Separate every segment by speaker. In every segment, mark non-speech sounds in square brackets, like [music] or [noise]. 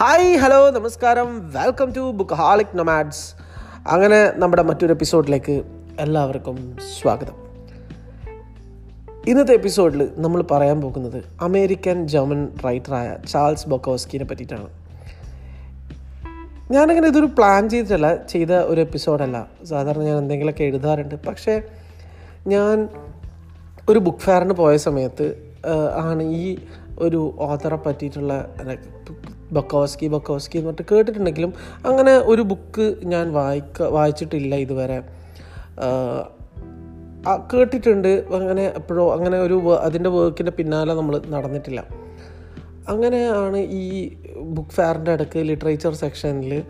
Speaker 1: Hi hello നമസ്കാരം. Welcome to bookaholic nomads അങ്ങനെ നമ്മുടെ മറ്റൊരു എപ്പിസോഡിലേക്ക് എല്ലാവർക്കും സ്വാഗതം. ഇന്നത്തെ എപ്പിസോഡിൽ നമ്മൾ പറയാൻ പോകുന്നത് അമേരിക്കൻ ജർമ്മൻ റൈറ്ററായ ചാൾസ് ബൊക്കോസ്കിനെ പറ്റിയിട്ടാണ്. ഞാനങ്ങനെ ഇതൊരു പ്ലാൻ ചെയ്തിട്ടല്ല ചെയ്ത ഒരു എപ്പിസോഡല്ല സാധാരണ ഞാൻ എന്തെങ്കിലുമൊക്കെ എഴുതാറുണ്ട്. പക്ഷേ ഞാൻ ഒരു ബുക്ക് ഫെയറിന് പോയ സമയത്ത് ആണ് ഈ ഒരു ഓത്തറെ പറ്റിയിട്ടുള്ള ബക്കോസ്കി ബൊക്കോസ്കി എന്ന് പറഞ്ഞിട്ട് കേട്ടിട്ടുണ്ടെങ്കിലും അങ്ങനെ ഒരു ബുക്ക് ഞാൻ വായിക്ക വായിച്ചിട്ടില്ല ഇതുവരെ. കേട്ടിട്ടുണ്ട്. അങ്ങനെ എപ്പോഴോ അങ്ങനെ ഒരു അതിന്റെ വർക്കിന്റെ പിന്നാലെ നമ്മൾ നടന്നിട്ടില്ല. അങ്ങനെയാണ് ഈ ബുക്ക് ഫെയറിന്റെ ഇടയ്ക്ക് ലിറ്ററേച്ചർ സെക്ഷനിൽ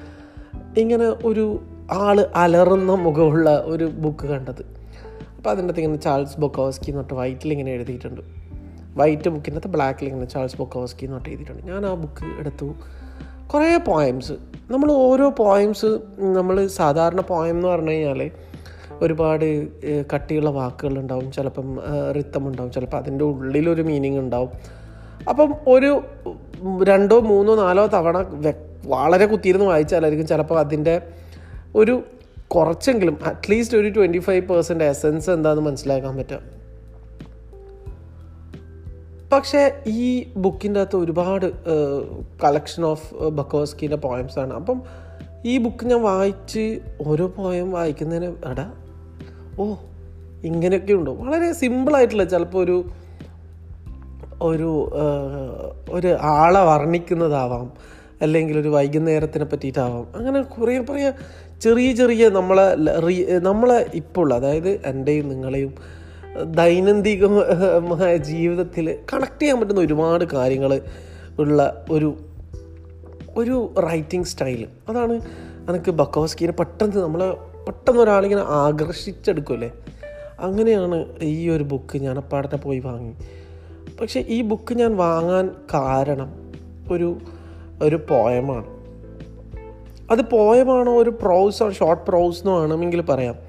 Speaker 1: ഇങ്ങനെ ഒരു ആൾ അലറുന്ന മുഖമുള്ള ഒരു ബുക്ക് കണ്ടത്. അപ്പോൾ അതിന്റെ അകത്ത് ഇങ്ങനെ ചാൾസ് ബൊക്കോസ്കി എന്ന് പറഞ്ഞിട്ട് വൈറ്റിൽ ഇങ്ങനെ എഴുതിയിട്ടുണ്ട്. വൈറ്റ് ബുക്കിനകത്ത് ബ്ലാക്ക് ഇങ്ങനെ ചാൾസ് ബൊക്കോസ്കി എന്ന് പറഞ്ഞിട്ട് എഴുതിയിട്ടുണ്ട്. ഞാൻ ആ ബുക്ക് എടുത്തു. കുറേ പോയംസ് നമ്മൾ ഓരോ പോയംസ് നമ്മൾ സാധാരണ പോയം എന്ന് പറഞ്ഞു കഴിഞ്ഞാൽ ഒരുപാട് കട്ടിയുള്ള വാക്കുകളുണ്ടാവും. ചിലപ്പം ഉണ്ടാവും ചിലപ്പോൾ അതിന്റെ ഉള്ളിലൊരു മീനിങ് ഉണ്ടാവും. അപ്പം ഒരു രണ്ടോ മൂന്നോ നാലോ തവണ വളരെ കുത്തിയിരുന്ന് വായിച്ചാലായിരിക്കും ചിലപ്പോൾ അതിന്റെ ഒരു കുറച്ചെങ്കിലും അറ്റ്ലീസ്റ്റ് ഒരു ട്വന്റി ഫൈവ് പെർസെന്റ് എസൻസ് എന്താണെന്ന് മനസ്സിലാക്കാൻ പറ്റുക. പക്ഷേ ഈ ബുക്കിന്റെ അകത്ത് ഒരുപാട് കളക്ഷൻ ഓഫ് ബക്കോസ്കിന്റെ പോയംസ് ആണ്. അപ്പം ഈ ബുക്ക് ഞാൻ വായിച്ച് ഓരോ പോയം വായിക്കുന്നതിന് എടാ ഓ ഇങ്ങനെയൊക്കെ ഉണ്ടോ. വളരെ സിമ്പിളായിട്ടുള്ള ചിലപ്പോൾ ഒരു ഒരു ഒരു ആളെ വർണിക്കുന്നതാവാം. അല്ലെങ്കിൽ ഒരു വൈകുന്നേരത്തിനെ പറ്റിയിട്ടാവാം. അങ്ങനെ കുറേ കുറേ ചെറിയ ചെറിയ നമ്മളെ നമ്മളെ ഇപ്പോൾ അതായത് എന്റെയും നിങ്ങളെയും ദൈനംദിനമായ ജീവിതത്തിൽ കണക്ട് ചെയ്യാൻ പറ്റുന്ന ഒരുപാട് കാര്യങ്ങൾ ഉള്ള ഒരു ഒരു റൈറ്റിംഗ് സ്റ്റൈൽ അതാണ് എനിക്ക് ബക്കോസ്കിനെ പെട്ടെന്ന് നമ്മൾ പെട്ടെന്ന് ഒരാളിങ്ങനെ ആകർഷിച്ചെടുക്കുമല്ലേ അങ്ങനെയാണ് ഈ ഒരു ബുക്ക് ഞാൻ അപ്പാടത്തെ പോയി വാങ്ങി. പക്ഷേ ഈ ബുക്ക് ഞാൻ വാങ്ങാൻ കാരണം ഒരു ഒരു പോയമാണ് അത് പോയമാണോ ഒരു പ്രോസോ ഷോർട്ട് പ്രോസ് ആണെങ്കിൽ പറയാം.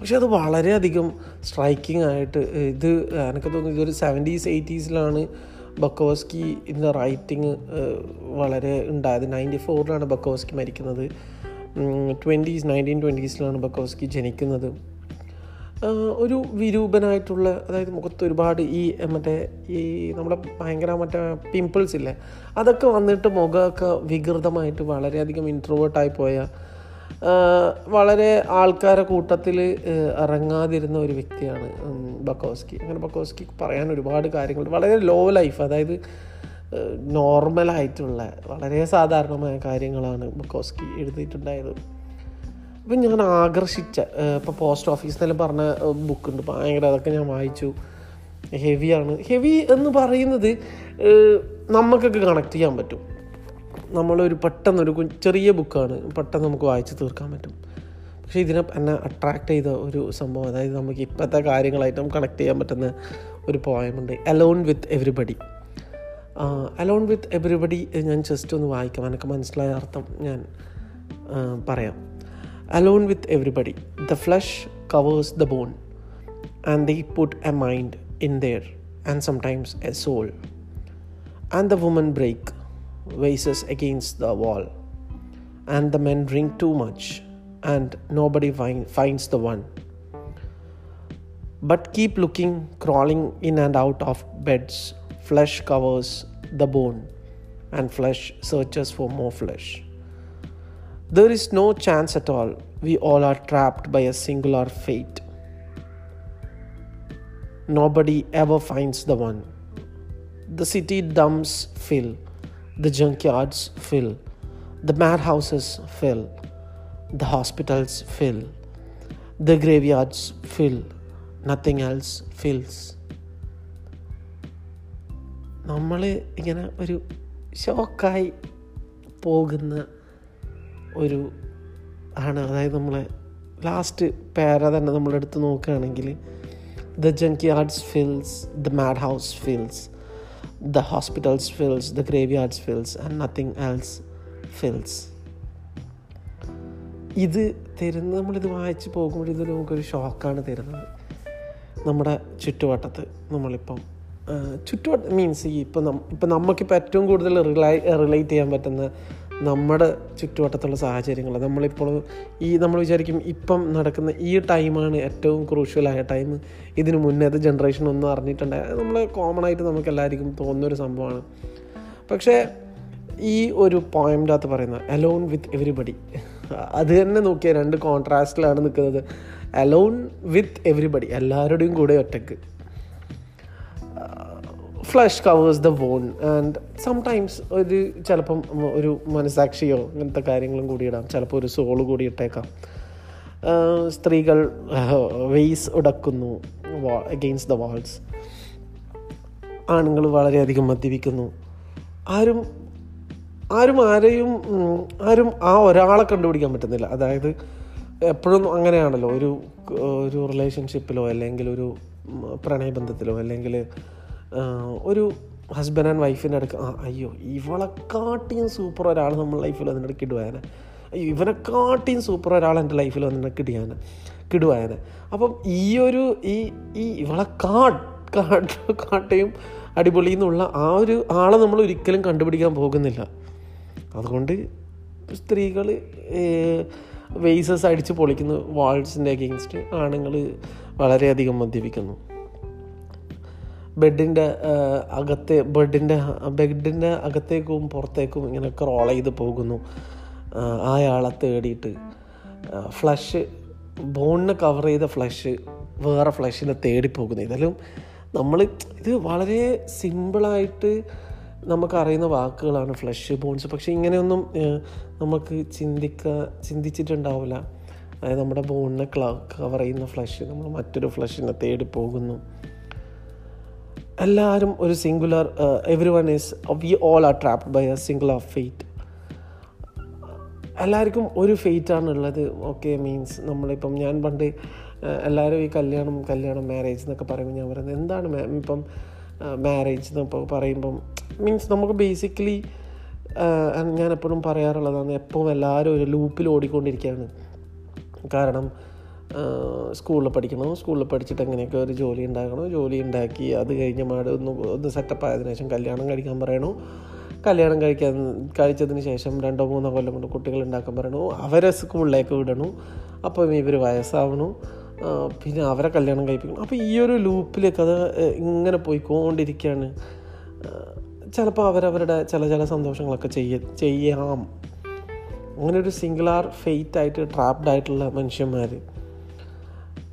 Speaker 1: പക്ഷെ അത് വളരെയധികം സ്ട്രൈക്കിംഗ് ആയിട്ട് ഇത് എനിക്ക് തോന്നുന്നു ഇതൊരു സെവന്റീസ് എയ്റ്റീസിലാണ് ബക്കോസ്കി ഇതിന്റെ റൈറ്റിങ് വളരെ ഉണ്ടായത്. നയന്റി ഫോറിലാണ് ബക്കോസ്കി മരിക്കുന്നത്. ട്വന്റീസ് നയന്റീൻ ട്വന്റീസിലാണ് ബക്കോസ്കി ജനിക്കുന്നത്. ഒരു വിരൂപനായിട്ടുള്ള അതായത് മുഖത്ത് ഒരുപാട് ഈ മറ്റേ ഈ നമ്മുടെ ഭയങ്കര മറ്റേ പിമ്പിൾസ് ഇല്ലേ അതൊക്കെ വന്നിട്ട് മുഖമൊക്കെ വികൃതമായിട്ട് വളരെയധികം ഇൻട്രോവേർട്ടായി പോയ വളരെ ആൾക്കാരെ കൂട്ടത്തിൽ ഇറങ്ങാതിരുന്ന ഒരു വ്യക്തിയാണ് ബക്കോസ്കി. അങ്ങനെ ബക്കോസ്കി പറയാൻ ഒരുപാട് കാര്യങ്ങൾ വളരെ ലോ ലൈഫ് അതായത് നോർമലായിട്ടുള്ള വളരെ സാധാരണമായ കാര്യങ്ങളാണ് ബക്കോസ്കി എഴുതിയിട്ടുണ്ടായത്. അപ്പം ഞാൻ ആകർഷിച്ച ഇപ്പോൾ പോസ്റ്റ് ഓഫീസിനെല്ലാം പറഞ്ഞ ബുക്ക് ഉണ്ട് ഭയങ്കര അതൊക്കെ ഞാൻ വായിച്ചു. ഹെവിയാണ്. ഹെവി എന്ന് പറയുന്നത് നമുക്കൊക്കെ കണക്ട് ചെയ്യാൻ പറ്റും. നമ്മളൊരു പെട്ടെന്നൊരു ചെറിയ ബുക്കാണ്. പെട്ടെന്ന് നമുക്ക് വായിച്ച് തീർക്കാൻ പറ്റും. പക്ഷേ ഇതിനെ എന്നെ അട്രാക്ട് ചെയ്ത ഒരു സംഭവം അതായത് നമുക്ക് ഇപ്പോഴത്തെ കാര്യങ്ങളായിട്ട് നമുക്ക് കണക്ട് ചെയ്യാൻ പറ്റുന്ന ഒരു പോയമുണ്ട് alone with everybody alone with everybody ഞാൻ ജസ്റ്റ് ഒന്ന് വായിക്കാം. എനിക്ക് മനസ്സിലായ അർത്ഥം ഞാൻ പറയാം. Alone with everybody the flesh covers the bone and they put a mind in there and sometimes a soul and the woman break vases against the wall. And the men drink too much, and nobody find, finds the one. But keep looking, crawling in and out of beds. Flesh covers the bone, and flesh searches for more flesh. There is no chance at all. We all are trapped by a singular fate. Nobody ever finds the one. The city dumps fill the junkyards fill, the madhouses fill, the hospitals fill, the graveyards fill, nothing else fills. നമ്മൾ ഇങ്ങനെ ഒരു ഷോക്കായി പോകുന്ന ഒരു ആണ് അതായത് നമ്മളെ last പേര തന്നെ നമ്മളെടുത്ത് നോക്കുകയാണെങ്കിൽ the junkyards fills the madhouse fills the hospitals fills the graveyards fills and nothing fills. ഇത് തരുന്ന നമ്മളിത് വായിച്ച് പോകുമ്പോൾ ഇത് നമുക്കൊരു ഷോക്കാണ് തരുന്നത് നമ്മുടെ ചുറ്റുവട്ടത്ത് നമ്മളിപ്പം ചുറ്റുവട്ടം മീൻസ് ഈ ഇപ്പം നം ഇപ്പം നമുക്കിപ്പോൾ ഏറ്റവും കൂടുതൽ റിലൈ റിലേറ്റ് ചെയ്യാൻ പറ്റുന്ന നമ്മുടെ ചുറ്റുവട്ടത്തുള്ള സാഹചര്യങ്ങൾ. നമ്മളിപ്പോൾ ഈ നമ്മൾ വിചാരിക്കും ഇപ്പം നടക്കുന്ന ഈ ടൈമാണ് ഏറ്റവും ക്രൂഷ്യലായ ടൈം. ഇതിന് മുന്നേത്തെ ജനറേഷൻ ഒന്നും അറിഞ്ഞിട്ടുണ്ട്. നമ്മൾ കോമൺ ആയിട്ട് നമുക്ക് എല്ലാവർക്കും തോന്നുന്നൊരു സംഭവമാണ്. പക്ഷേ ഈ ഒരു പോയിന്റ് അകത്ത് പറയുന്ന അലോൺ വിത്ത് എവരിബഡി അത് തന്നെ നോക്കിയാൽ രണ്ട് കോൺട്രാസ്റ്റിലാണ് നിൽക്കുന്നത്. അലോൺ വിത്ത് എവരിബഡി എല്ലാവരുടെയും കൂടെ ഒറ്റയ്ക്ക്. Flesh covers the bone and sometimes ഒരു ചിലപ്പം ഒരു മനസാക്ഷിയോ അങ്ങനത്തെ കാര്യങ്ങളും കൂടി ഇടാം. ചിലപ്പോൾ ഒരു സോൾ കൂടി ഇട്ടേക്കാം. സ്ത്രീകൾ വെയ്സ് ഉടക്കുന്നു അഗെയിൻസ്റ്റ് ദ വാൾസ് ആണുങ്ങൾ വളരെയധികം മദ്യപിക്കുന്നു. ആരും ആരും ആരെയും ആരും ആ ഒരാളെ കണ്ടുപിടിക്കാൻ പറ്റുന്നില്ല. അതായത് എപ്പോഴും അങ്ങനെയാണല്ലോ. ഒരു ഒരു റിലേഷൻഷിപ്പിലോ അല്ലെങ്കിൽ ഒരു പ്രണയബന്ധത്തിലോ അല്ലെങ്കിൽ ഒരു ഹസ്ബൻഡ് ആൻഡ് വൈഫിന്റെ അടുക്ക് ആ അയ്യോ ഇവളെക്കാട്ടിയും സൂപ്പർ ഒരാൾ നമ്മുടെ ലൈഫിൽ വന്നിട്ട് കിടുവായനെ അയ്യോ ഇവനെക്കാട്ടിയും സൂപ്പർ ഒരാൾ എന്റെ ലൈഫിൽ വന്നിട്ട് കിടിയാനെ കിടുവായനെ അപ്പം ഈ ഒരു ഈ ഈ ഇവളെ കാട്ട് കാട്ട് കാട്ടയും അടിപൊളി എന്നുള്ള ആ ഒരു ആളെ നമ്മൾ ഒരിക്കലും കണ്ടുപിടിക്കാൻ പോകുന്നില്ല. അതുകൊണ്ട് സ്ത്രീകൾ വെയ്സസ് അടിച്ച് പൊളിക്കുന്നു വാൾസിന്റെ അഗെയിൻസ്റ്റ് ആണുങ്ങൾ വളരെയധികം മദ്യപിക്കുന്നു. ബെഡിന്റെ അകത്തെ ബെഡിന്റെ ബെഡിന്റെ അകത്തേക്കും പുറത്തേക്കും ഇങ്ങനെ ക്രോൾ ചെയ്ത് പോകുന്നു. അയാളെ തേടിയിട്ട് ഫ്ലഷ് ബോണിനെ കവർ ചെയ്ത ഫ്ലഷ് വേറെ ഫ്ലഷിനെ തേടി പോകുന്നു. ഇതെല്ലാം നമ്മൾ ഇത് വളരെ സിമ്പിളായിട്ട് നമുക്കറിയുന്ന വാക്കുകളാണ് ഫ്ലഷ് ബോൺസ് പക്ഷേ ഇങ്ങനെയൊന്നും നമുക്ക് ചിന്തിക്ക ചിന്തിച്ചിട്ടുണ്ടാവില്ല. അതായത് നമ്മുടെ ബോണിനെ കവർ ചെയ്യുന്ന ഫ്ലഷ് നമ്മൾ മറ്റൊരു ഫ്ലഷിനെ തേടി പോകുന്നു. എല്ലാവരും ഒരു singular everyone is we all are trapped by a singular fate എല്ലാവർക്കും ഒരു ഫെയ്റ്റാണ് ഉള്ളത് ഓക്കെ മീൻസ് നമ്മളിപ്പം ഞാൻ പണ്ട് എല്ലാവരും ഈ കല്യാണം കല്യാണം മാരേജ് എന്നൊക്കെ പറയുമ്പോൾ ഞാൻ പറയുന്നത് എന്താണ് ഇപ്പം മാരേജ് എന്നൊക്കെ പറയുമ്പം മീൻസ് നമുക്ക് ബേസിക്കലി ഞാൻ എപ്പോഴും പറയാറുള്ളതാണ് എപ്പോഴും എല്ലാവരും ഒരു ലൂപ്പിൽ ഓടിക്കൊണ്ടിരിക്കുകയാണ്. കാരണം സ്കൂളിൽ പഠിക്കണം സ്കൂളിൽ പഠിച്ചിട്ട് എങ്ങനെയൊക്കെ ഒരു ജോലി ഉണ്ടാക്കണം ജോലി ഉണ്ടാക്കി അത് കഴിഞ്ഞ് മാട് ഒന്ന് ഒന്ന് സെറ്റപ്പ് ആയതിനു ശേഷം കല്യാണം കഴിക്കാൻ പറയണു? കല്യാണം കഴിക്കാൻ കഴിച്ചതിന് ശേഷം രണ്ടോ മൂന്നോ കൊല്ലം കൊണ്ട് കുട്ടികൾ ഉണ്ടാക്കാൻ പറയണു? അവരെ സ്കൂളിലേക്ക് വിടണു? അപ്പം ഇവർ വയസ്സാവണു. പിന്നെ അവരെ കല്യാണം കഴിപ്പിക്കണം. അപ്പോൾ ഈ ഒരു ലൂപ്പിലേക്ക് അത് ഇങ്ങനെ പോയിക്കൊണ്ടിരിക്കുകയാണ് ചിലപ്പോൾ അവരവരുടെ ചില ചില സന്തോഷങ്ങളൊക്കെ ചെയ്യ ചെയ്യാം. അങ്ങനെ ഒരു സിംഗിളാർ ഫെയ്റ്റ് ആയിട്ട് ആയിട്ടുള്ള മനുഷ്യന്മാർ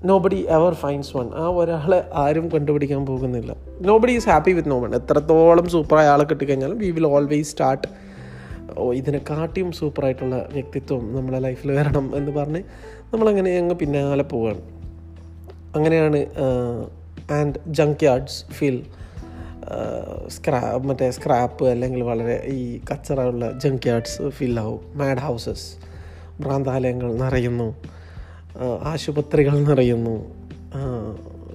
Speaker 1: നോബഡി എവർ ഫൈൻസ് വൺ ആ ഒരാളെ ആരും കണ്ടുപിടിക്കാൻ പോകുന്നില്ല. Nobody is happy with no one എത്രത്തോളം സൂപ്പറായ ആളെ കിട്ടിക്കഴിഞ്ഞാലും വി വിൽ ഓൾവേസ് സ്റ്റാർട്ട് ഓ ഇതിനെക്കാട്ടിയും സൂപ്പറായിട്ടുള്ള വ്യക്തിത്വം നമ്മളെ ലൈഫിൽ വരണം എന്ന് പറഞ്ഞ് നമ്മളങ്ങനെ അങ്ങ് പിന്നാലെ പോവുകയാണ് അങ്ങനെയാണ് ആൻഡ് ജങ്ക് യാർഡ്സ് ഫീൽ സ്ക്രാ മറ്റേ സ്ക്രാപ്പ് അല്ലെങ്കിൽ വളരെ ഈ കച്ചറയുള്ള ജങ്ക് യാർഡ്സ് ഫില്ലാവും മാഡ് ഹൗസസ് ഭ്രാന്താലയങ്ങൾ നിറയുന്നു. ആശുപത്രികൾ നിറയുന്നു.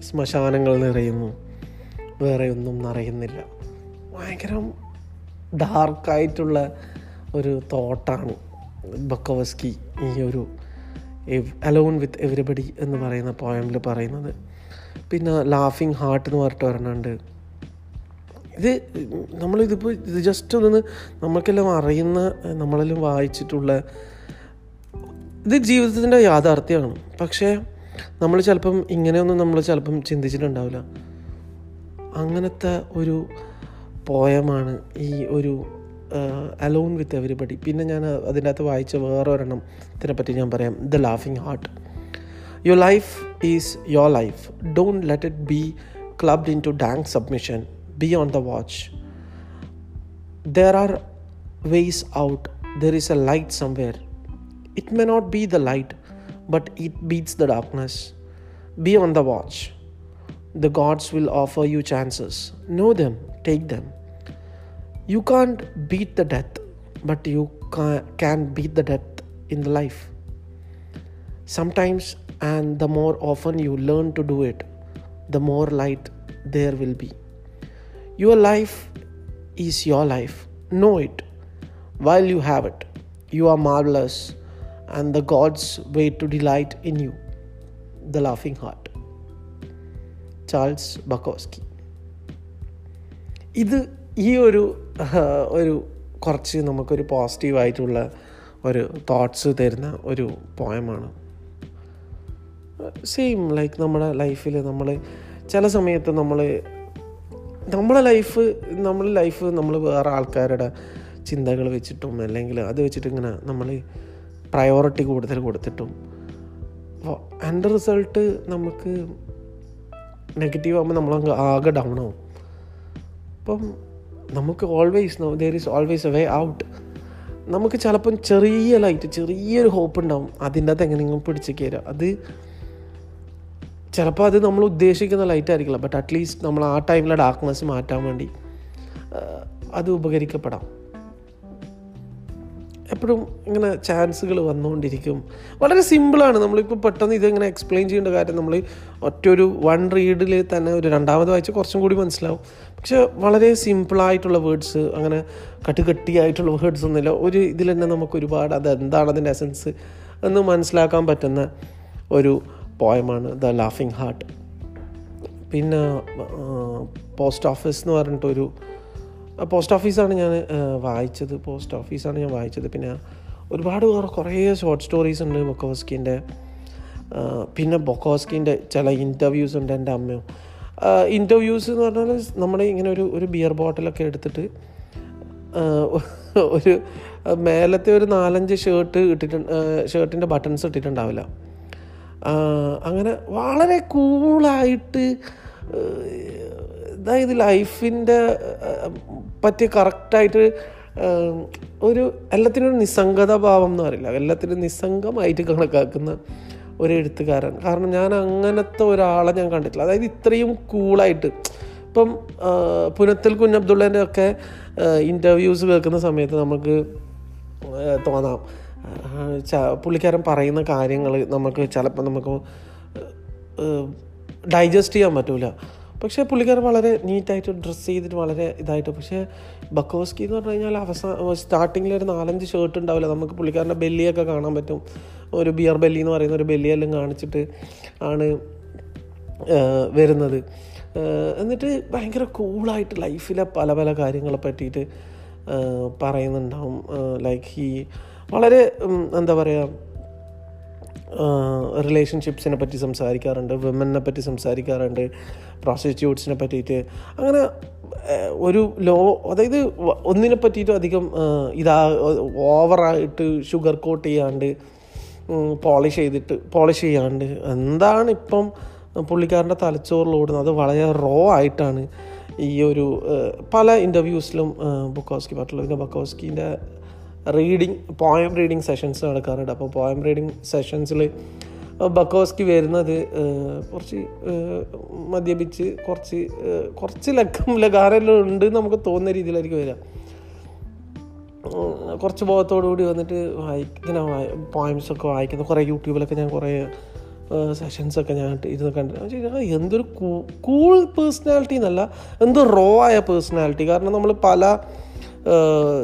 Speaker 1: ശ്മശാനങ്ങൾ നിറയുന്നു. വേറെ ഒന്നും നിറയുന്നില്ല. ഭയങ്കര ഡാർക്കായിട്ടുള്ള ഒരു തോട്ടാണ് ബക്കോവസ്കി ഈ ഒരു അലോൺ വിത്ത് എവരിബഡി എന്ന് പറയുന്ന പോയമിൽ പറയുന്നത്. പിന്നെ ലാഫിങ് ഹാർട്ട് എന്ന് പറഞ്ഞിട്ട് ഒരെണ്ണമുണ്ട്. ഇത് നമ്മളിതിപ്പോൾ ഇത് ജസ്റ്റ് ഒന്ന് നമുക്കെല്ലാം അറിയുന്ന നമ്മളെല്ലാം വായിച്ചിട്ടുള്ള ഇത് ജീവിതത്തിന്റെ യാഥാർത്ഥ്യമാണ്. പക്ഷേ നമ്മൾ ചിലപ്പം ഇങ്ങനെയൊന്നും നമ്മൾ ചിലപ്പം ചിന്തിച്ചിട്ടുണ്ടാവില്ല. അങ്ങനത്തെ ഒരു പോയമാണ് ഈ ഒരു അലോൺ വിത്ത് എവരിബഡി പിന്നെ ഞാൻ അതിന്റെ അകത്ത് വായിച്ച വേറൊരെണ്ണം ഇതിനെപ്പറ്റി ഞാൻ പറയാം. The ലാഫിങ് heart your life is your life don't let it be clubbed into dank submission be on the watch there are ways out there is a light somewhere. It may not be the light, but it beats the darkness. Be on the watch. The gods will offer you chances. Know them, take them. You can't beat the death, but you can beat the death in the life. Sometimes, and the more often you learn to do it, the more light there will be. Your life is your life. Know it while you have it. You are marvelous, and the gods wait to delight in you. The Laughing Heart. Charles Bukowski ഇത് ഈ ഒരു [laughs] ഒരു കുറച്ച് നമുക്കൊരു പോസിറ്റീവായിട്ടുള്ള ഒരു thoughts തരുന്ന ഒരു പോയമാണ് സെയിം ലൈക്ക് നമ്മുടെ ലൈഫിൽ നമ്മൾ ചില സമയത്ത് നമ്മൾ നമ്മളെ ലൈഫ് നമ്മളെ ലൈഫ് നമ്മൾ വേറെ ആൾക്കാരുടെ ചിന്തകൾ വെച്ചിട്ടും അല്ലെങ്കിൽ അത് വെച്ചിട്ട് ഇങ്ങനെ നമ്മൾ പ്രയോറിറ്റി കൂടുതൽ കൊടുത്തിട്ടും. അപ്പോൾ എന്റെ റിസൾട്ട് നമുക്ക് നെഗറ്റീവ് ആകുമ്പോൾ നമ്മളങ്ങ് ആകെ ഡൗൺ ആവും. അപ്പം നമുക്ക് always know there is always a way out നമുക്ക് ചിലപ്പം ചെറിയ ലൈറ്റ് ചെറിയൊരു ഹോപ്പ് ഉണ്ടാവും. അതിന്റെ അകത്ത് എങ്ങനെയെങ്കിലും പിടിച്ച് കയറുക. അത് ചിലപ്പോൾ അത് നമ്മൾ ഉദ്ദേശിക്കുന്ന ലൈറ്റ് ആയിരിക്കില്ല. ബട്ട് അറ്റ്ലീസ്റ്റ് നമ്മൾ ആ ടൈമിലെ ഡാർക്ക്നെസ് മാറ്റാൻ വേണ്ടി അത് ഉപകരിക്കപ്പെടാം. എപ്പോഴും ഇങ്ങനെ ചാൻസുകൾ വന്നുകൊണ്ടിരിക്കും. വളരെ സിമ്പിളാണ്. നമ്മളിപ്പോൾ പെട്ടെന്ന് ഇതിങ്ങനെ എക്സ്പ്ലെയിൻ ചെയ്യേണ്ട കാര്യം നമ്മൾ ഒറ്റൊരു വൺ റീഡിൽ തന്നെ ഒരു രണ്ടാമത് വായിച്ച് കുറച്ചും കൂടി മനസ്സിലാവും. പക്ഷെ വളരെ സിമ്പിളായിട്ടുള്ള വേർഡ്സ് അങ്ങനെ കട്ടുകട്ടിയായിട്ടുള്ള വേർഡ്സ് ഒന്നുമില്ല. ഒരു ഇതിൽ തന്നെ നമുക്ക് ഒരുപാട് അത് എന്താണ് അതിന്റെ എസൻസ് എന്ന് മനസ്സിലാക്കാൻ പറ്റുന്ന ഒരു പോയമാണ് ദ ലാഫിങ് ഹാർട്ട് പിന്നെ പോസ്റ്റ് ഓഫീസ് എന്ന് പറഞ്ഞിട്ടൊരു പോസ്റ്റ് ഓഫീസാണ് ഞാൻ വായിച്ചത്. പോസ്റ്റ് ഓഫീസാണ് ഞാൻ വായിച്ചത്. പിന്നെ ഒരുപാട് വേറെ കുറേ ഷോർട്ട് സ്റ്റോറീസ് ഉണ്ട് ബൊക്കോസ്കിന്റെ. പിന്നെ ബൊക്കോസ്കിന്റെ ചില ഇന്റർവ്യൂസ് ഉണ്ട് എന്റെ അമ്മയും. ഇന്റർവ്യൂസ് എന്ന് പറഞ്ഞാൽ നമ്മുടെ ഇങ്ങനെ ഒരു ഒരു ബിയർ ബോട്ടിലൊക്കെ എടുത്തിട്ട് ഒരു മേലത്തെ ഒരു നാലഞ്ച് ഷർട്ട് ഇട്ടിട്ടുണ്ട് ഷർട്ടിന്റെ ബട്ടൺസ് ഇട്ടിട്ടുണ്ടാവില്ല. അങ്ങനെ വളരെ കൂളായിട്ട് അതായത് ലൈഫിന്റെ പറ്റിയ കറക്റ്റായിട്ട് ഒരു എല്ലാത്തിനും ഒരു നിസ്സംഗത ഭാവം എന്ന് പറയില്ല. എല്ലാത്തിനും നിസ്സംഗമായിട്ട് കണക്കാക്കുന്ന ഒരു എഴുത്തുകാരൻ. കാരണം ഞാൻ അങ്ങനത്തെ ഒരാളെ ഞാൻ കണ്ടിട്ടില്ല. അതായത് ഇത്രയും കൂളായിട്ട് ഇപ്പം പുനത്തിൽ കുഞ്ഞബ്ദുള്ളേന്റെ ഒക്കെ ഇന്റർവ്യൂസ് കേൾക്കുന്ന സമയത്ത് നമുക്ക് തോന്നാം. പുള്ളിക്കാരൻ പറയുന്ന കാര്യങ്ങൾ നമുക്ക് ചിലപ്പോൾ നമുക്ക് ഡൈജസ്റ്റ് ചെയ്യാൻ പറ്റൂല. പക്ഷേ പുള്ളിക്കാരൻ വളരെ നീറ്റായിട്ട് ഡ്രസ്സ് ചെയ്തിട്ട് വളരെ ഇതായിട്ട്. പക്ഷേ ബക്കോസ്കി എന്ന് പറഞ്ഞു കഴിഞ്ഞാൽ അവസാന സ്റ്റാർട്ടിങ്ങിൽ ഒരു നാലഞ്ച് ഷർട്ട് ഉണ്ടാവില്ല. നമുക്ക് പുള്ളിക്കാരന്റെ ബെല്ലിയൊക്കെ കാണാൻ പറ്റും. ഒരു ബിയർ ബെല്ലി എന്ന് പറയുന്ന ഒരു ബെല്ലിയെല്ലാം കാണിച്ചിട്ട് ആണ് വരുന്നത്. എന്നിട്ട് ഭയങ്കര കൂളായിട്ട് ലൈഫിലെ പല പല കാര്യങ്ങളെ പറ്റിയിട്ട് പറയുന്നുണ്ടാവും. ലൈക്ക് ഹീ വളരെ എന്താ പറയുക റിലേഷൻഷിപ്സിനെ പറ്റി സംസാരിക്കാറുണ്ട് വിമനെ പറ്റി സംസാരിക്കാറുണ്ട് പ്രോസ്റ്റിറ്റ്യൂട്ട്സിനെ പറ്റിയിട്ട്. അങ്ങനെ ഒരു ലോ അതായത് ഒന്നിനെ പറ്റിയിട്ടും അധികം ഇതാ ഓവറായിട്ട് ഷുഗർ കോട്ട് ചെയ്യാണ്ട് പോളിഷ് ചെയ്തിട്ട് പോളിഷ് ചെയ്യാണ്ട് എന്താണ് ഇപ്പം പുള്ളിക്കാരന്റെ തലച്ചോറിലോടുന്നത് അത് വളരെ റോ ആയിട്ടാണ് ഈ ഒരു പല ഇന്റർവ്യൂസിലും ബുക്കോസ്കി പിന്നെ ബക്കോസ്കിന്റെ റീഡിങ് പോയം റീഡിങ് സെഷൻസ് നടക്കാറുണ്ട്. അപ്പോൾ പോയം റീഡിങ് സെഷൻസിൽ ബക്കോസ്കി വരുന്നത് കുറച്ച് മദ്യപിച്ച് കുറച്ച് കുറച്ച് ലക്കം ലകാരെല്ലാം ഉണ്ട് നമുക്ക് തോന്നുന്ന രീതിയിലായിരിക്കും വരിക. കുറച്ച് ബോധത്തോടു കൂടി വന്നിട്ട് വായിക്കുന്ന പോയിംസ് ഒക്കെ വായിക്കുന്ന കുറേ യൂട്യൂബിലൊക്കെ ഞാൻ കുറേ സെഷൻസൊക്കെ ഞാൻ ഇരുന്ന് കണ്ടിട്ടുണ്ട് ഞാൻ ചോദിച്ചു, "ആ, എന്തൊരു കൂൾ പേഴ്സണാലിറ്റി എന്നല്ല എന്തോ റോ ആയ പേഴ്സണാലിറ്റി കാരണം നമ്മൾ പല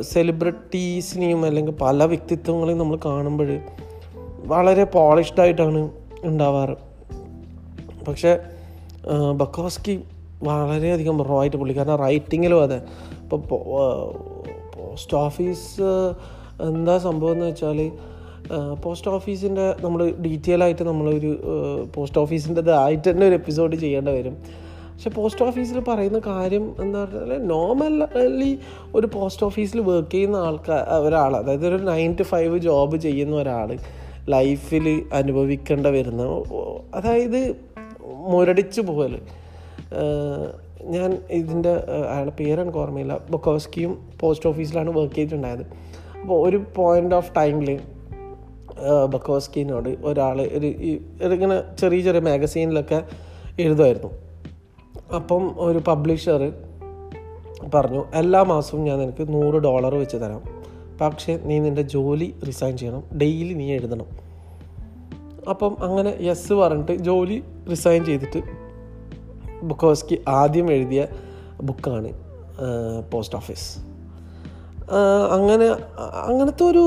Speaker 1: സെലിബ്രിറ്റീസിനെയും അല്ലെങ്കിൽ പല വ്യക്തിത്വങ്ങളെയും നമ്മൾ കാണുമ്പോൾ വളരെ പോളിഷ്ഡ് ആയിട്ടാണ് ഉണ്ടാവാറ്. പക്ഷേ ബക്കോസ്കി വളരെയധികം റോ ആയിട്ട് കാരണം റൈറ്റിങ്ങിലും അതെ. ഇപ്പോൾ പോസ്റ്റ് ഓഫീസ് എന്താ സംഭവം എന്ന് വെച്ചാൽ പോസ്റ്റ് ഓഫീസിന്റെ നമ്മൾ ഡീറ്റെയിൽ ആയിട്ട് നമ്മളൊരു പോസ്റ്റ് ഓഫീസിന്റെ ആയിട്ട് തന്നെ ഒരു എപ്പിസോഡ് ചെയ്യേണ്ടി വരും. പക്ഷെ പോസ്റ്റ് ഓഫീസിൽ പറയുന്ന കാര്യം എന്താ പറഞ്ഞാൽ നോർമലി ഒരു പോസ്റ്റ് ഓഫീസിൽ വർക്ക് ചെയ്യുന്ന ആൾക്കാർ ഒരാൾ അതായത് ഒരു നയൻ ടു ഫൈവ് ജോബ് ചെയ്യുന്ന ഒരാൾ ലൈഫിൽ അനുഭവിക്കേണ്ട വരുന്ന അതായത് മുരടിച്ചു പോകൽ ഞാൻ ഇതിന്റെ അയാളുടെ പേരാണ് ഓർമ്മയില്ല. ബൊക്കോസ്കിയും പോസ്റ്റ് ഓഫീസിലാണ് വർക്ക് ചെയ്തിട്ടുണ്ടായത്. അപ്പോൾ ഒരു പോയിന്റ് ഓഫ് ടൈമിൽ ബക്കോസ്കിനോട് ഒരാൾ ഒരു ഇങ്ങനെ ചെറിയ ചെറിയ മാഗസീനിലൊക്കെ എഴുതുമായിരുന്നു. അപ്പം ഒരു പബ്ലിഷർ പറഞ്ഞു എല്ലാ മാസവും ഞാൻ നിനക്ക് നൂറ് ഡോളർ വെച്ച് തരാം. പക്ഷേ നീ നിന്റെ ജോലി റിസൈൻ ചെയ്യണം. ഡെയിലി നീ എഴുതണം. അപ്പം അങ്ങനെ യെസ് പറഞ്ഞിട്ട് ജോലി റിസൈൻ ചെയ്തിട്ട് ബുക്കോസ്കി ആദ്യം എഴുതിയ ബുക്കാണ് പോസ്റ്റ് ഓഫീസ് അങ്ങനെ അങ്ങനത്തെ ഒരു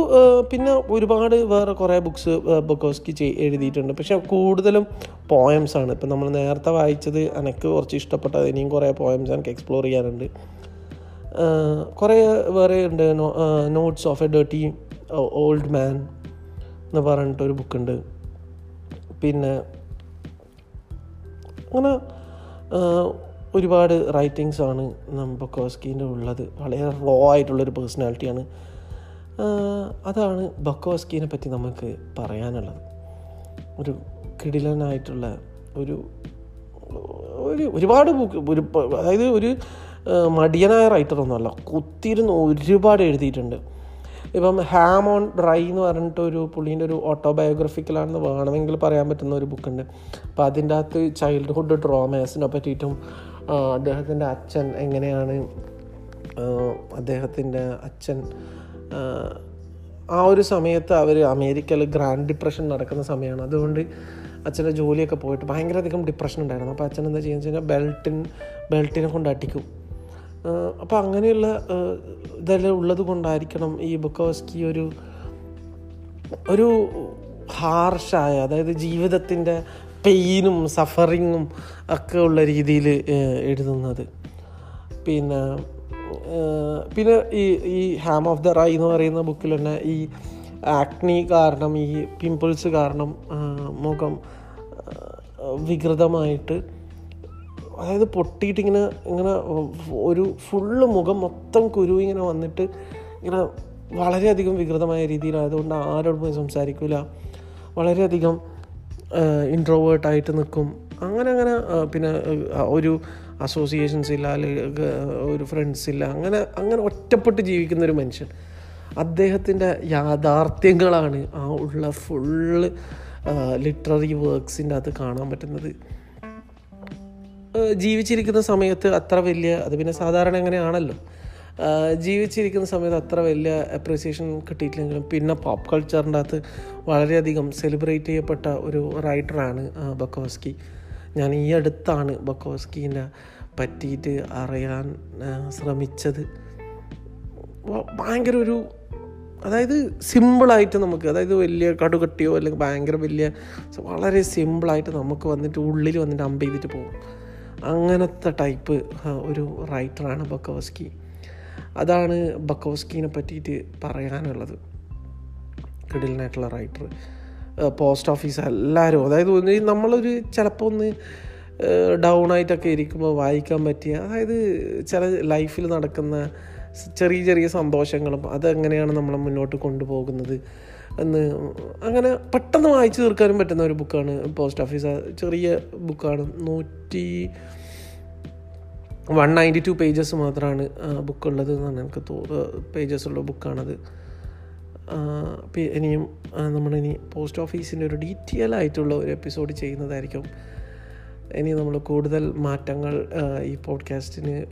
Speaker 1: പിന്നെ ഒരുപാട് വേറെ കുറേ ബുക്ക്സ് ബുക്കോസ്കി ചെയ് എഴുതിയിട്ടുണ്ട്. പക്ഷെ കൂടുതലും പോയംസ് ആണ്. ഇപ്പം നമ്മൾ നേരത്തെ വായിച്ചത് എനിക്ക് കുറച്ച് ഇഷ്ടപ്പെട്ടത് ഇനിയും കുറേ പോയംസ് എനിക്ക് എക്സ്പ്ലോർ ചെയ്യാനുണ്ട്. കുറേ വേറെ ഉണ്ട്. Notes of a dirty old man എന്ന് പറഞ്ഞിട്ടൊരു ബുക്കുണ്ട് പിന്നെ അങ്ങനെ ഒരുപാട് റൈറ്റിങ്സാണ് ബൊക്കോസ്കീന്റെ ഉള്ളത്. വളരെ റോ ആയിട്ടുള്ളൊരു പേഴ്സണാലിറ്റിയാണ് അതാണ് ബക്കോസ്കീനെ പറ്റി നമുക്ക് പറയാനുള്ളത്. ഒരു കിടിലനായിട്ടുള്ള ഒരു ഒരു ഒരുപാട് ബുക്ക് ഒരു അതായത് ഒരു മടിയനായ റൈറ്റർ റൈറ്ററൊന്നുമല്ല കുത്തിയിരുന്ന് ഒരുപാട് എഴുതിയിട്ടുണ്ട്. ഇപ്പം ഹാം ഓൺ ഡ്രൈ എന്ന് പറഞ്ഞിട്ട് ഒരു പുള്ളീന്റെ ഒരു ഓട്ടോബയോഗ്രഫിക്കലാണെന്ന് വേണമെങ്കിൽ പറയാൻ പറ്റുന്ന ഒരു ബുക്കുണ്ട് അപ്പോൾ അതിന്റെ അകത്ത് ചൈൽഡ്ഹുഡ് ട്രോമാസിനെ പറ്റിയിട്ടും അദ്ദേഹത്തിന്റെ അച്ഛൻ എങ്ങനെയാണ് അദ്ദേഹത്തിന്റെ അച്ഛൻ ആ, ഒരു സമയത്ത് അവർ അമേരിക്കയിൽ ഗ്രാൻഡ് ഡിപ്രഷൻ നടക്കുന്ന സമയമാണ്. അതുകൊണ്ട് അച്ഛന്റെ ജോലിയൊക്കെ പോയിട്ട് ഭയങ്കരധികം ഡിപ്രഷൻ ഉണ്ടായിരുന്നു. അപ്പോൾ അച്ഛൻ എന്താ ചെയ്യുന്നത് വെച്ചാൽ ബെൽറ്റിൻ ബെൽറ്റിനെ കൊണ്ട് അടിക്കും. അപ്പോൾ അങ്ങനെയുള്ള ഇതെല്ലാം ഉള്ളത് കൊണ്ടായിരിക്കണം ഈ ബുക്കോസ്കി ഒരു ഒരു ഹാർഷായ അതായത് ജീവിതത്തിന്റെ പെയിനും സഫറിങ്ങും ഒക്കെ ഉള്ള രീതിയിൽ എഴുതുന്നത്. പിന്നെ പിന്നെ ഈ ഈ ഹാം ഓഫ് ദ റൈ എന്ന് പറയുന്ന ബുക്കിൽ തന്നെ ഈ ആക്നി കാരണം ഈ പിമ്പിൾസ് കാരണം മുഖം വികൃതമായിട്ട് അതായത് പൊട്ടിയിട്ട് ഇങ്ങനെ ഇങ്ങനെ ഒരു ഫുള്ള് മുഖം മൊത്തം കുരു ഇങ്ങനെ വന്നിട്ട് ഇങ്ങനെ വളരെയധികം വികൃതമായ രീതിയിലായതുകൊണ്ട് ആരോടും സംസാരിക്കില്ല വളരെയധികം ഇൻട്രോവേർട്ടായിട്ട് നിൽക്കും അങ്ങനെ അങ്ങനെ പിന്നെ ഒരു അസോസിയേഷൻസ് ഇല്ല അല്ലെങ്കിൽ ഒരു ഫ്രണ്ട്സ് ഇല്ല അങ്ങനെ അങ്ങനെ ഒറ്റപ്പെട്ട് ജീവിക്കുന്ന ഒരു മനുഷ്യൻ. അദ്ദേഹത്തിന്റെ യാഥാർത്ഥ്യങ്ങളാണ് ആ ഉള്ള ഫുള്ള് ലിറ്റററി വർക്ക്സിന്റെ അത് കാണാൻ പറ്റുന്നത്. ജീവിച്ചിരിക്കുന്ന സമയത്ത് അത്ര വലിയ അത് പിന്നെ സാധാരണ എങ്ങനെയാണല്ലോ. ജീവിച്ചിരിക്കുന്ന സമയത്ത് അത്ര വലിയ അപ്രീസിയേഷൻ കിട്ടിയിട്ടില്ലെങ്കിലും പിന്നെ പോപ്പ് കൾച്ചറിന്റെ അകത്ത് വളരെയധികം സെലിബ്രേറ്റ് ചെയ്യപ്പെട്ട ഒരു റൈറ്ററാണ് ബക്കോസ്കി. ഞാൻ ഈ അടുത്താണ് ബക്കോസ്കീനെ പറ്റിയിട്ട് അറിയാൻ ശ്രമിച്ചത്. ഭയങ്കര ഒരു അതായത് സിമ്പിളായിട്ട് നമുക്ക് അതായത് വലിയ കടുകട്ടിയോ അല്ലെങ്കിൽ ഭയങ്കര വലിയ വളരെ സിമ്പിളായിട്ട് നമുക്ക് വന്നിട്ട് ഉള്ളിൽ വന്നിട്ട് അമ്പ് ചെയ്തിട്ട് പോകും. അങ്ങനത്തെ ടൈപ്പ് ഒരു റൈറ്ററാണ് ബക്കോസ്കി. അതാണ് ബക്കോസ്കീനെ പറ്റിയിട്ട് പറയാനുള്ളത്. കിടിലനായിട്ടുള്ള റൈറ്റർ പോസ്റ്റ് ഓഫീസ് എല്ലാവരും. അതായത് നമ്മളൊരു ചിലപ്പോൾ ഒന്ന് ഡൗൺ ആയിട്ടൊക്കെ ഇരിക്കുമ്പോൾ വായിക്കാൻ പറ്റിയ അതായത് ചില ലൈഫിൽ നടക്കുന്ന ചെറിയ ചെറിയ സന്തോഷങ്ങളും അതെങ്ങനെയാണ് നമ്മളെ മുന്നോട്ട് കൊണ്ടുപോകുന്നത് എന്ന് അങ്ങനെ പെട്ടെന്ന് വായിച്ചു തീർക്കാനും പറ്റുന്ന ഒരു ബുക്കാണ് പോസ്റ്റ് ഓഫീസ് ചെറിയ ബുക്കാണ് നൂറ്റി വൺ നയന്റി ടു പേജസ് മാത്രമാണ് ബുക്കുള്ളത് എന്നാണ് എനിക്ക് തോന്നുന്നത് പേജസ് ഉള്ള ബുക്കാണത് ഇനിയും ഇനി പോസ്റ്റ് ഓഫീസിന്റെ ഒരു ഡീറ്റെയിൽ ആയിട്ടുള്ള ഒരു എപ്പിസോഡ് ചെയ്യുന്നതായിരിക്കും. ഇനി നമ്മൾ കൂടുതൽ മാറ്റങ്ങൾ ഈ പോഡ്കാസ്റ്റിന്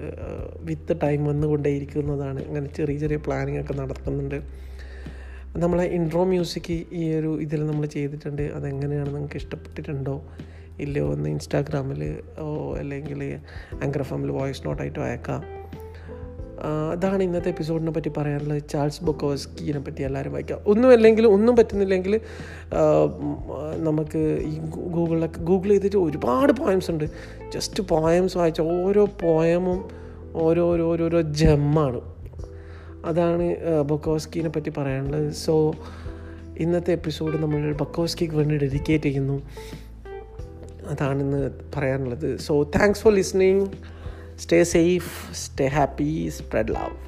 Speaker 1: വിത്ത് ടൈം വന്നുകൊണ്ടേയിരിക്കുന്നതാണ്. അങ്ങനെ ചെറിയ ചെറിയ പ്ലാനിങ് ഒക്കെ നടത്തുന്നുണ്ട്. നമ്മളെ ഇൻട്രോ മ്യൂസിക് ഈ ഒരു ഇതിൽ നമ്മൾ ചെയ്തിട്ടുണ്ട്. അതെങ്ങനെയാണ് നിങ്ങൾക്ക് ഇഷ്ടപ്പെട്ടിട്ടുണ്ടോ? ഇല്ലയോ ഒന്ന് ഇൻസ്റ്റാഗ്രാമിൽ ഓ അല്ലെങ്കിൽ ആങ്കർ എഫ് വോയിസ് നോട്ടായിട്ടോ അയക്കാം. അതാണ് ഇന്നത്തെ എപ്പിസോഡിനെ പറ്റി പറയാനുള്ളത്. ചാൾസ് ബൊക്കോസ്കീനെ പറ്റി എല്ലാവരും വായിക്കാം. ഒന്നും അല്ലെങ്കിൽ ഒന്നും പറ്റുന്നില്ലെങ്കിൽ നമുക്ക് ഈ ഗൂഗിളിലൊക്കെ ഗൂഗിൾ ചെയ്തിട്ട് ഒരുപാട് പോയംസ് ഉണ്ട്. ജസ്റ്റ് പോയംസ് വായിച്ച ഓരോ പോയമും ഓരോ ഓരോ ഓരോരോ ജമ്മാണ് അതാണ് ബൊക്കോസ്കീനെ പറ്റി പറയാനുള്ളത്. സോ ഇന്നത്തെ എപ്പിസോഡ് നമ്മൾ ബക്കോസ്കിക്ക് വേണ്ടി ഡെഡിക്കേറ്റ് ചെയ്യുന്നു. അതാണിന്ന് പറയാനുള്ളത്. So thanks for listening stay safe stay happy spread love